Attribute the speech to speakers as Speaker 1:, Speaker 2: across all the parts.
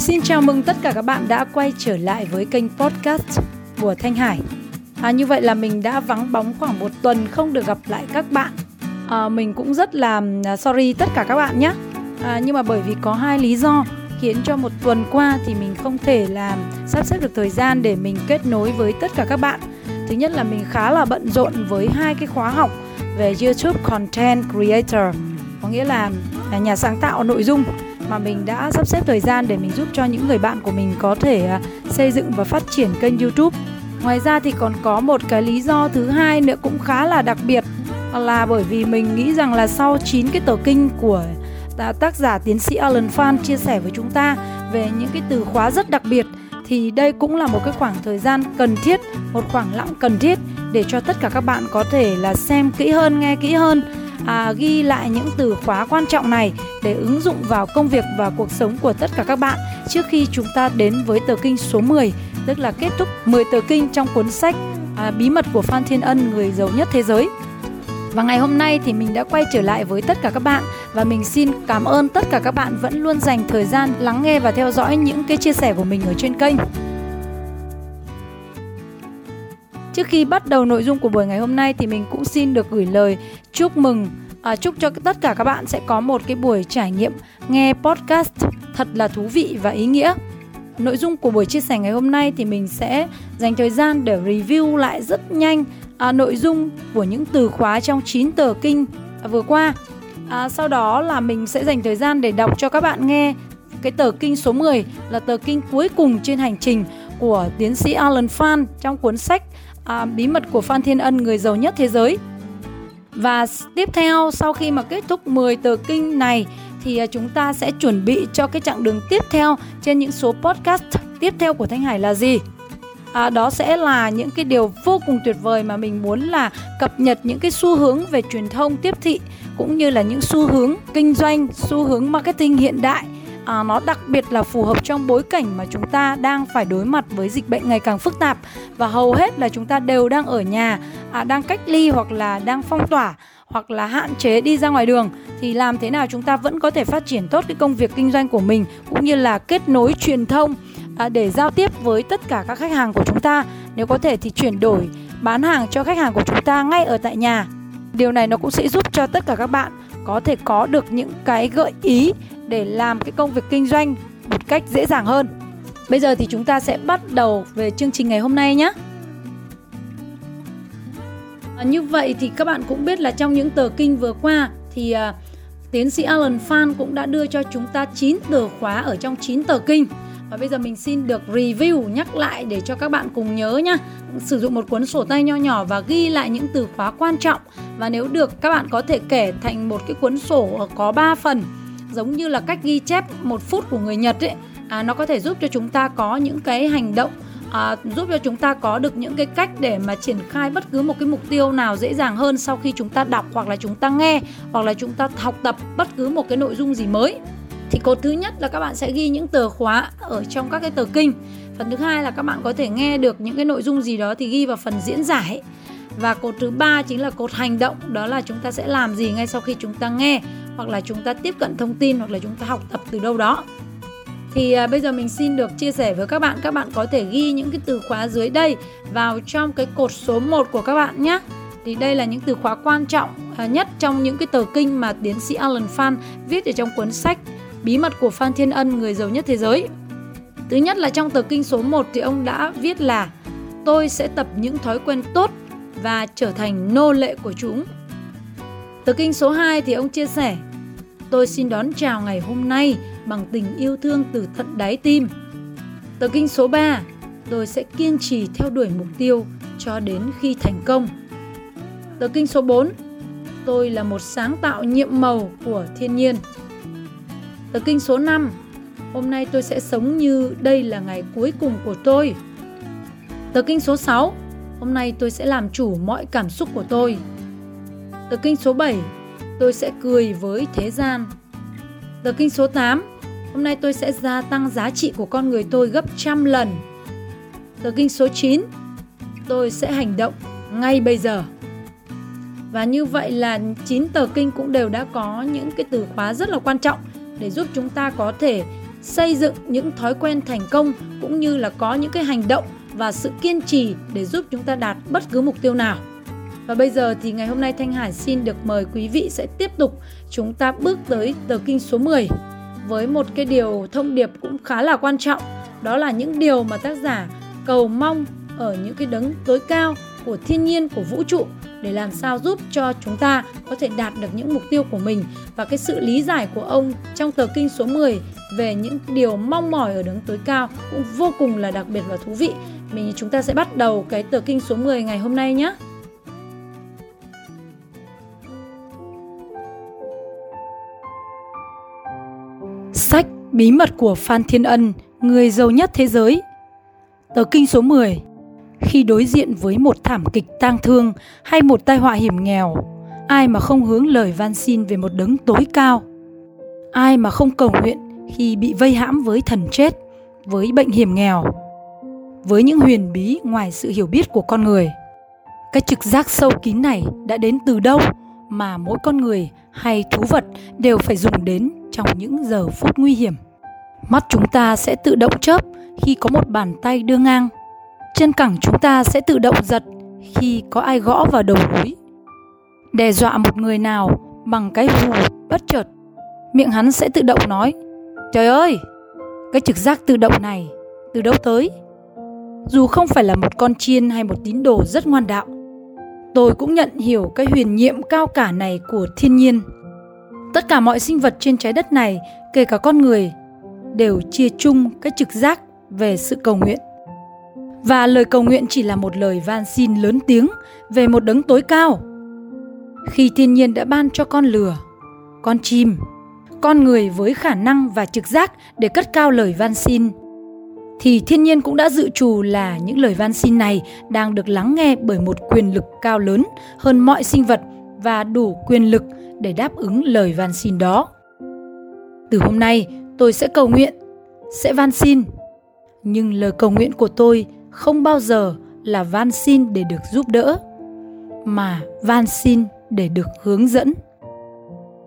Speaker 1: Xin chào mừng tất cả các bạn đã quay trở lại với kênh podcast của Thanh Hải. À, như vậy là mình đã vắng bóng khoảng một tuần không được gặp lại các bạn. À, mình cũng rất là à, sorry tất cả các bạn nhé. À, nhưng mà bởi vì có hai lý do khiến cho một tuần qua thì mình không thể làm sắp xếp được thời gian để mình kết nối với tất cả các bạn. Thứ nhất là mình khá là bận rộn với hai cái khóa học về YouTube Content Creator, có nghĩa là à, nhà sáng tạo nội dung mà mình đã sắp xếp thời gian để mình giúp cho những người bạn của mình có thể à, xây dựng và phát triển kênh YouTube. Ngoài ra thì còn có một cái lý do thứ hai nữa cũng khá là đặc biệt là bởi vì mình nghĩ rằng là sau 9 cái tờ kinh của à, tác giả tiến sĩ Alan Phan chia sẻ với chúng ta về những cái từ khóa rất đặc biệt thì đây cũng là một cái khoảng thời gian cần thiết, một khoảng lặng cần thiết để cho tất cả các bạn có thể là xem kỹ hơn, nghe kỹ hơn à, ghi lại những từ khóa quan trọng này để ứng dụng vào công việc và cuộc sống của tất cả các bạn trước khi chúng ta đến với tờ kinh số 10, tức là kết thúc 10 tờ kinh trong cuốn sách à, Bí mật của Phan Thiên Ân, người giàu nhất thế giới. Và ngày hôm nay thì mình đã quay trở lại với tất cả các bạn và mình xin cảm ơn tất cả các bạn vẫn luôn dành thời gian lắng nghe và theo dõi những cái chia sẻ của mình ở trên kênh. Trước khi bắt đầu nội dung của buổi ngày hôm nay thì mình cũng xin được gửi lời chúc mừng à, chúc cho tất cả các bạn sẽ có một cái buổi trải nghiệm nghe podcast thật là thú vị và ý nghĩa. Nội dung của buổi chia sẻ ngày hôm nay thì mình sẽ dành thời gian để review lại rất nhanh à, nội dung của những từ khóa trong 9 tờ kinh à, vừa qua. À, sau đó là mình sẽ dành thời gian để đọc cho các bạn nghe cái tờ kinh số 10 là tờ kinh cuối cùng trên hành trình của tiến sĩ Alan Phan trong cuốn sách à, Bí mật của Phan Thiên Ân người giàu nhất thế giới. Và tiếp theo sau khi mà kết thúc 10 tờ kinh này thì à, chúng ta sẽ chuẩn bị cho cái chặng đường tiếp theo trên những số podcast tiếp theo của Thanh Hải là gì? À, đó sẽ là những cái điều vô cùng tuyệt vời mà mình muốn là cập nhật những cái xu hướng về truyền thông tiếp thị cũng như là những xu hướng kinh doanh, xu hướng marketing hiện đại à, nó đặc biệt là phù hợp trong bối cảnh mà chúng ta đang phải đối mặt với dịch bệnh ngày càng phức tạp. Và hầu hết là chúng ta đều đang ở nhà à, đang cách ly hoặc là đang phong tỏa hoặc là hạn chế đi ra ngoài đường. Thì làm thế nào chúng ta vẫn có thể phát triển tốt cái công việc kinh doanh của mình cũng như là kết nối truyền thông à, để giao tiếp với tất cả các khách hàng của chúng ta. Nếu có thể thì chuyển đổi bán hàng cho khách hàng của chúng ta ngay ở tại nhà. Điều này nó cũng sẽ giúp cho tất cả các bạn có thể có được những cái gợi ý để làm cái công việc kinh doanh một cách dễ dàng hơn. Bây giờ thì chúng ta sẽ bắt đầu về chương trình ngày hôm nay nhé. À, như vậy thì các bạn cũng biết là trong những tờ kinh vừa qua thì à, tiến sĩ Alan Phan cũng đã đưa cho chúng ta 9 từ khóa ở trong 9 tờ kinh. Và bây giờ mình xin được review nhắc lại để cho các bạn cùng nhớ nhá. Sử dụng một cuốn sổ tay nho nhỏ và ghi lại những từ khóa quan trọng. Và nếu được các bạn có thể kể thành một cái cuốn sổ có 3 phần giống như là cách ghi chép một phút của người Nhật ấy à, nó có thể giúp cho chúng ta có những cái hành động à, giúp cho chúng ta có được những cái cách để mà triển khai bất cứ một cái mục tiêu nào dễ dàng hơn sau khi chúng ta đọc hoặc là chúng ta nghe hoặc là chúng ta học tập bất cứ một cái nội dung gì mới. Thì cột thứ nhất là các bạn sẽ ghi những từ khóa ở trong các cái tờ kinh. Phần thứ hai là các bạn có thể nghe được những cái nội dung gì đó thì ghi vào phần diễn giải. Và cột thứ ba chính là cột hành động đó là chúng ta sẽ làm gì ngay sau khi chúng ta nghe hoặc là chúng ta tiếp cận thông tin hoặc là chúng ta học tập từ đâu đó thì à, bây giờ mình xin được chia sẻ với các bạn các bạn có thể ghi những cái từ khóa dưới đây vào trong cái cột số 1 của các bạn nhé thì đây là những từ khóa quan trọng à, nhất trong những cái tờ kinh mà tiến sĩ Alan Phan viết ở trong cuốn sách Bí mật của Phan Thiên Ân người giàu nhất thế giới. Thứ nhất là trong tờ kinh số 1 thì ông đã viết là tôi sẽ tập những thói quen tốt và trở thành nô lệ của chúng. Tờ kinh số 2 thì ông chia sẻ Tôi xin đón chào ngày hôm nay bằng tình yêu thương từ tận đáy tim. Tờ kinh số 3, tôi sẽ kiên trì theo đuổi mục tiêu cho đến khi thành công. Tờ kinh số 4, tôi là một sáng tạo nhiệm màu của thiên nhiên. Tờ kinh số 5, hôm nay tôi sẽ sống như đây là ngày cuối cùng của tôi. Tờ kinh số 6, hôm nay tôi sẽ làm chủ mọi cảm xúc của tôi. Tờ kinh số 7, tôi sẽ cười với thế gian. Tờ kinh số 8, hôm nay tôi sẽ gia tăng giá trị của con người tôi gấp trăm lần. Tờ kinh số 9, tôi sẽ hành động ngay bây giờ. Và như vậy là 9 tờ kinh cũng đều đã có những cái từ khóa rất là quan trọng để giúp chúng ta có thể xây dựng những thói quen thành công cũng như là có những cái hành động và sự kiên trì để giúp chúng ta đạt bất cứ mục tiêu nào. Và bây giờ thì ngày hôm nay Thanh Hải xin được mời quý vị sẽ tiếp tục chúng ta bước tới tờ kinh số 10 với một cái điều thông điệp cũng khá là quan trọng đó là những điều mà tác giả cầu mong ở những cái đấng tối cao của thiên nhiên, của vũ trụ để làm sao giúp cho chúng ta có thể đạt được những mục tiêu của mình và cái sự lý giải của ông trong tờ kinh số 10 về những điều mong mỏi ở đấng tối cao cũng vô cùng là đặc biệt và thú vị. Mình chúng ta sẽ bắt đầu cái tờ kinh số 10 ngày hôm nay nhé. Bí mật của Phan Thiên Ân, người giàu nhất thế giới. Tờ kinh số 10 khi đối diện với một thảm kịch tang thương hay một tai họa hiểm nghèo ai mà không hướng lời van xin về một đấng tối cao? Ai mà không cầu nguyện khi bị vây hãm với thần chết với bệnh hiểm nghèo với những huyền bí ngoài sự hiểu biết của con người? Cái trực giác sâu kín này đã đến từ đâu mà mỗi con người hay thú vật đều phải dùng đến trong những giờ phút nguy hiểm. Mắt chúng ta sẽ tự động chớp khi có một bàn tay đưa ngang. Chân cẳng chúng ta sẽ tự động giật khi có ai gõ vào đầu gối. Đe dọa một người nào bằng cái hù bất chợt, miệng hắn sẽ tự động nói, trời ơi, cái trực giác tự động này từ đâu tới? Dù không phải là một con chiên hay một tín đồ rất ngoan đạo, tôi cũng nhận hiểu cái huyền nhiệm cao cả này của thiên nhiên tất cả mọi sinh vật trên trái đất này kể cả con người đều chia chung cái trực giác về sự cầu nguyện và lời cầu nguyện chỉ là một lời van xin lớn tiếng về một đấng tối cao. Khi thiên nhiên đã ban cho con lừa, con chim, con người với khả năng và trực giác để cất cao lời van xin, thì thiên nhiên cũng đã dự trù là những lời van xin này đang được lắng nghe bởi một quyền lực cao lớn hơn mọi sinh vật và đủ quyền lực để đáp ứng lời van xin đó. Từ hôm nay, tôi sẽ cầu nguyện, sẽ van xin, nhưng lời cầu nguyện của tôi không bao giờ là van xin để được giúp đỡ mà van xin để được hướng dẫn.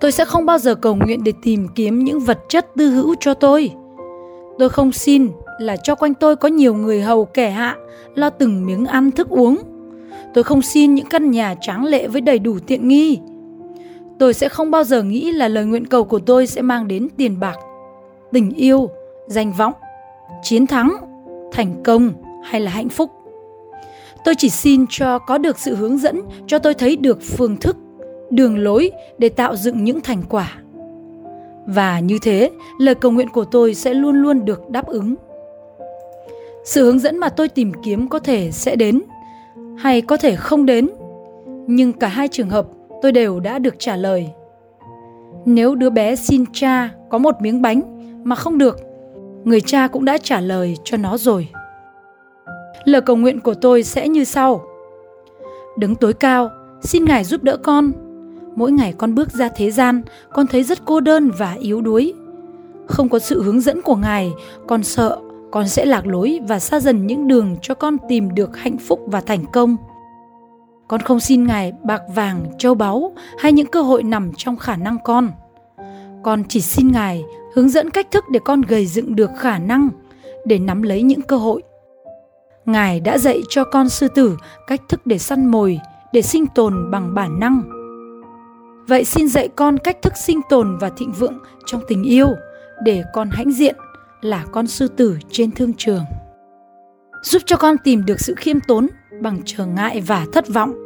Speaker 1: Tôi sẽ không bao giờ cầu nguyện để tìm kiếm những vật chất tư hữu cho tôi. Tôi không xin là cho quanh tôi có nhiều người hầu kẻ hạ lo từng miếng ăn thức uống. Tôi không xin những căn nhà tráng lệ với đầy đủ tiện nghi tôi sẽ không bao giờ nghĩ là lời nguyện cầu của tôi sẽ mang đến tiền bạc, tình yêu, danh vọng, chiến thắng, thành công hay là hạnh phúc. Tôi chỉ xin cho có được sự hướng dẫn, cho tôi thấy được phương thức, đường lối để tạo dựng những thành quả. Và như thế, lời cầu nguyện của tôi sẽ luôn luôn được đáp ứng. Sự hướng dẫn mà tôi tìm kiếm có thể sẽ đến hay có thể không đến, nhưng cả hai trường hợp tôi đều đã được trả lời nếu đứa bé xin cha có một miếng bánh mà không được người cha cũng đã trả lời cho nó rồi Lời cầu nguyện của tôi sẽ như sau. Đứng tối cao, xin Ngài giúp đỡ con. Mỗi ngày con bước ra thế gian, con thấy rất cô đơn và yếu đuối. Không có sự hướng dẫn của Ngài, con sợ con sẽ lạc lối và xa dần những đường cho con tìm được hạnh phúc và thành công. Con không xin Ngài bạc vàng, châu báu hay những cơ hội nằm trong khả năng con. Con chỉ xin Ngài hướng dẫn cách thức để con gầy dựng được khả năng để nắm lấy những cơ hội Ngài đã dạy cho con sư tử cách thức để săn mồi, để sinh tồn bằng bản năng. Vậy xin dạy con cách thức sinh tồn và thịnh vượng trong tình yêu để con hãnh diện là con sư tử trên thương trường. Giúp cho con tìm được sự khiêm tốn bằng trở ngại và thất vọng,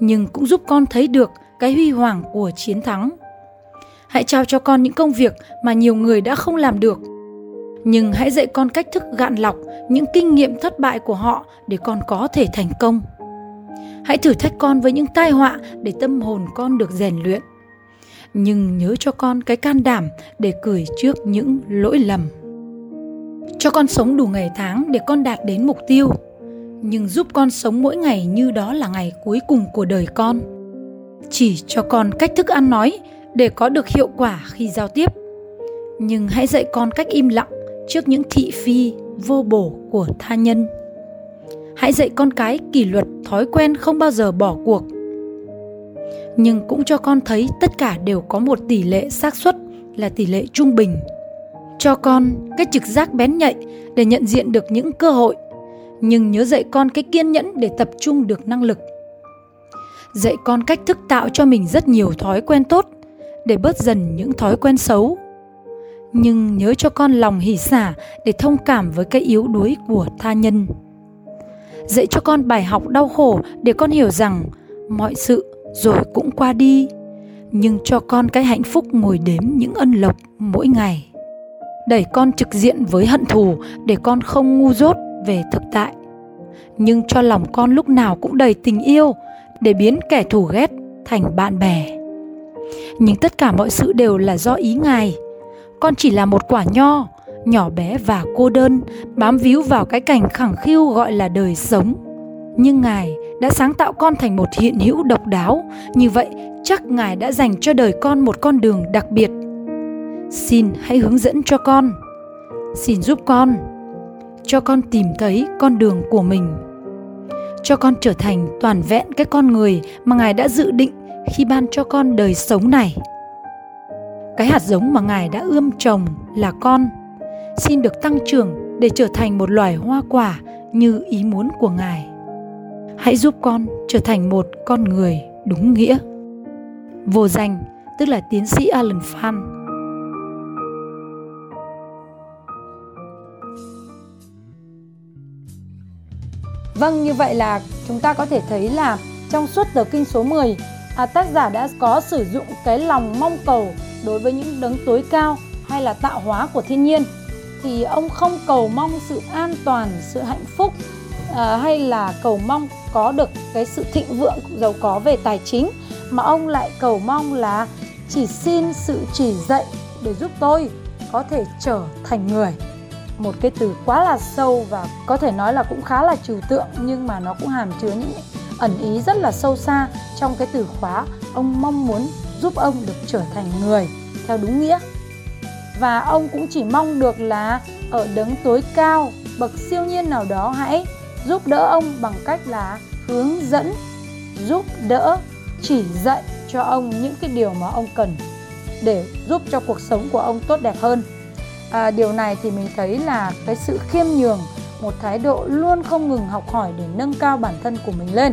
Speaker 1: nhưng cũng giúp con thấy được cái huy hoàng của chiến thắng. Hãy trao cho con những công việc mà nhiều người đã không làm được – nhưng hãy dạy con cách thức gạn lọc những kinh nghiệm thất bại của họ để con có thể thành công. Hãy thử thách con với những tai họa để tâm hồn con được rèn luyện. Nhưng nhớ cho con cái can đảm để cười trước những lỗi lầm. Cho con sống đủ ngày tháng để con đạt đến mục tiêu nhưng giúp con sống mỗi ngày như đó là ngày cuối cùng của đời con. Chỉ cho con cách thức ăn nói để có được hiệu quả khi giao tiếp. Nhưng hãy dạy con cách im lặng trước những thị phi vô bổ của tha nhân. Hãy dạy con cái kỷ luật, thói quen không bao giờ bỏ cuộc. Nhưng cũng cho con thấy tất cả đều có một tỷ lệ xác suất là tỷ lệ trung bình. Cho con cái trực giác bén nhạy để nhận diện được những cơ hội nhưng nhớ dạy con cái kiên nhẫn để tập trung được năng lực. Dạy con cách thức tạo cho mình rất nhiều thói quen tốt để bớt dần những thói quen xấu. Nhưng nhớ cho con lòng hỉ xả để thông cảm với cái yếu đuối của tha nhân. Dạy cho con bài học đau khổ để con hiểu rằng mọi sự rồi cũng qua đi, nhưng cho con cái hạnh phúc ngồi đếm những ân lộc mỗi ngày. Đẩy con trực diện với hận thù để con không ngu dốt về thực tại. Nhưng cho lòng con lúc nào cũng đầy tình yêu để biến kẻ thù ghét thành bạn bè. Nhưng tất cả mọi sự đều là do ý ngài. Con chỉ là một quả nho, nhỏ bé và cô đơn, bám víu vào cái cảnh khẳng khiu gọi là đời sống. Nhưng ngài đã sáng tạo con thành một hiện hữu độc đáo. Như vậy, chắc ngài đã dành cho đời con một con đường đặc biệt. Xin hãy hướng dẫn cho con. Xin giúp con cho con tìm thấy con đường của mình. Cho con trở thành toàn vẹn cái con người mà ngài đã dự định khi ban cho con đời sống này. Cái hạt giống mà ngài đã ươm trồng là con, xin được tăng trưởng để trở thành một loài hoa quả như ý muốn của ngài. Hãy giúp con trở thành một con người đúng nghĩa. Vô danh, tức là tiến sĩ alan phan Vâng, như vậy là chúng ta có thể thấy là trong suốt tờ kinh số 10, à, tác giả đã có sử dụng cái lòng mong cầu đối với những đấng tối cao hay là tạo hóa của thiên nhiên. Thì ông không cầu mong sự an toàn, sự hạnh phúc à, hay là cầu mong có được cái sự thịnh vượng giàu có về tài chính mà ông lại cầu mong là chỉ xin sự chỉ dạy để giúp tôi có thể trở thành người một cái từ quá là sâu và có thể nói là cũng khá là trừu tượng, nhưng mà nó cũng hàm chứa những ẩn ý rất là sâu xa trong cái từ khóa ông mong muốn giúp ông được trở thành người theo đúng nghĩa. Và ông cũng chỉ mong được là ở đấng tối cao, bậc siêu nhiên nào đó hãy giúp đỡ ông bằng cách là hướng dẫn, giúp đỡ, chỉ dạy cho ông những cái điều mà ông cần để giúp cho cuộc sống của ông tốt đẹp hơn à, điều này thì mình thấy là cái sự khiêm nhường một thái độ luôn không ngừng học hỏi để nâng cao bản thân của mình lên.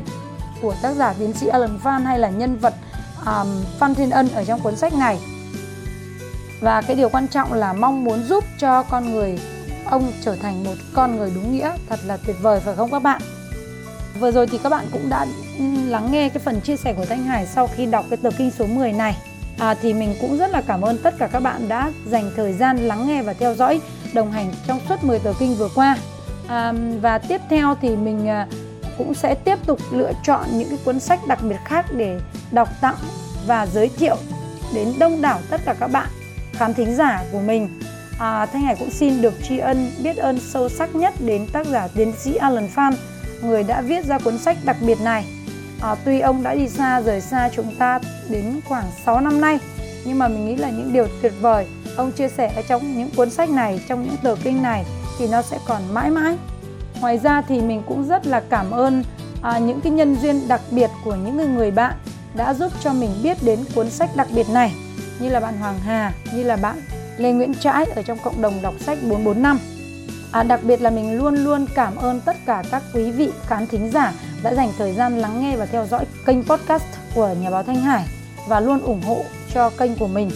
Speaker 1: Của tác giả tiến sĩ Alan Phan hay là nhân vật um, Phan Thiên Ân ở trong cuốn sách này. Và cái điều quan trọng là mong muốn giúp cho con người ông trở thành một con người đúng nghĩa thật là tuyệt vời phải không các bạn? Vừa rồi thì các bạn cũng đã lắng nghe cái phần chia sẻ của Thanh Hải sau khi đọc cái tờ kinh số 10 này à, thì mình cũng rất là cảm ơn tất cả các bạn đã dành thời gian lắng nghe và theo dõi đồng hành trong suốt 10 tờ kinh vừa qua. À, và tiếp theo thì mình à, cũng sẽ tiếp tục lựa chọn những cái cuốn sách đặc biệt khác để đọc tặng và giới thiệu đến đông đảo tất cả các bạn khán thính giả của mình. À, Thanh Hải cũng xin được tri ân biết ơn sâu sắc nhất đến tác giả tiến sĩ Alan Phan người đã viết ra cuốn sách đặc biệt này à, tuy ông đã đi xa rời xa chúng ta đến khoảng 6 năm nay nhưng mà mình nghĩ là những điều tuyệt vời ông chia sẻ trong những cuốn sách này trong những tờ kinh này thì nó sẽ còn mãi mãi. Ngoài ra thì mình cũng rất là cảm ơn à, những cái nhân duyên đặc biệt của những người, người bạn đã giúp cho mình biết đến cuốn sách đặc biệt này như là bạn Hoàng Hà như là bạn Lê Nguyễn Trãi ở trong cộng đồng đọc sách 445 À, đặc biệt là mình luôn luôn cảm ơn tất cả các quý vị khán thính giả đã dành thời gian lắng nghe và theo dõi kênh podcast của nhà báo Thanh Hải và luôn ủng hộ cho kênh của mình.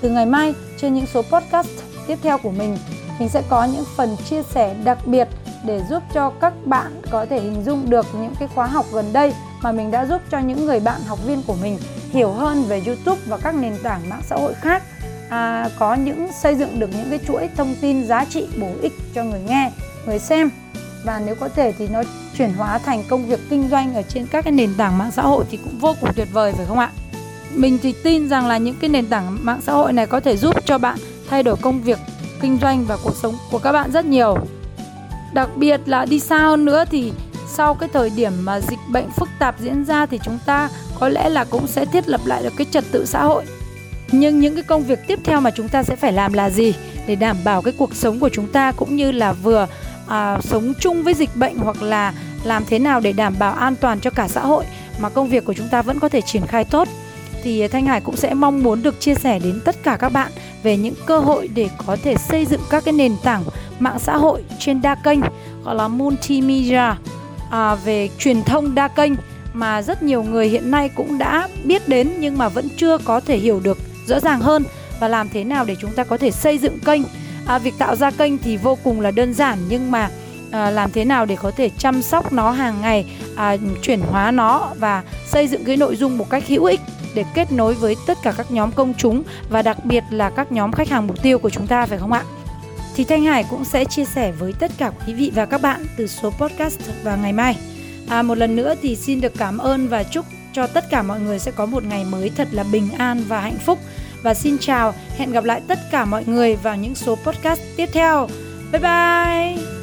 Speaker 1: Từ ngày mai trên những số podcast tiếp theo của mình, mình sẽ có những phần chia sẻ đặc biệt để giúp cho các bạn có thể hình dung được những cái khóa học gần đây mà mình đã giúp cho những người bạn học viên của mình hiểu hơn về YouTube và các nền tảng mạng xã hội khác à, có những xây dựng được những cái chuỗi thông tin giá trị bổ ích cho người nghe người xem. Và nếu có thể thì nó chuyển hóa thành công việc kinh doanh ở trên các cái nền tảng mạng xã hội thì cũng vô cùng tuyệt vời phải không ạ? Mình thì tin rằng là những cái nền tảng mạng xã hội này có thể giúp cho bạn thay đổi công việc kinh doanh và cuộc sống của các bạn rất nhiều. Đặc biệt là đi xa hơn nữa thì sau cái thời điểm mà dịch bệnh phức tạp diễn ra thì chúng ta có lẽ là cũng sẽ thiết lập lại được cái trật tự xã hội nhưng những cái công việc tiếp theo mà chúng ta sẽ phải làm là gì? Để đảm bảo cái cuộc sống của chúng ta cũng như là vừa à, sống chung với dịch bệnh hoặc là làm thế nào để đảm bảo an toàn cho cả xã hội mà công việc của chúng ta vẫn có thể triển khai tốt. Thì Thanh Hải cũng sẽ mong muốn được chia sẻ đến tất cả các bạn về những cơ hội để có thể xây dựng các cái nền tảng mạng xã hội trên đa kênh gọi là multimedia à, về truyền thông đa kênh mà rất nhiều người hiện nay cũng đã biết đến nhưng mà vẫn chưa có thể hiểu được rõ ràng hơn và làm thế nào để chúng ta có thể xây dựng kênh à, việc tạo ra kênh thì vô cùng là đơn giản nhưng mà à, làm thế nào để có thể chăm sóc nó hàng ngày à, chuyển hóa nó và xây dựng cái nội dung một cách hữu ích để kết nối với tất cả các nhóm công chúng và đặc biệt là các nhóm khách hàng mục tiêu của chúng ta phải không ạ? Thì Thanh Hải cũng sẽ chia sẻ với tất cả quý vị và các bạn từ số podcast vào ngày mai. À, một lần nữa thì xin được cảm ơn và chúc cho tất cả mọi người sẽ có một ngày mới thật là bình an và hạnh phúc. Và xin chào, hẹn gặp lại tất cả mọi người vào những số podcast tiếp theo. Bye bye!